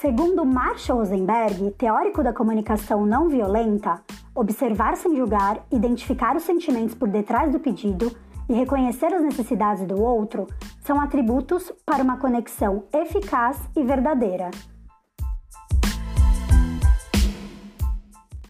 Segundo Marshall Rosenberg, teórico da comunicação não violenta, observar sem julgar, identificar os sentimentos por detrás do pedido e reconhecer as necessidades do outro são atributos para uma conexão eficaz e verdadeira.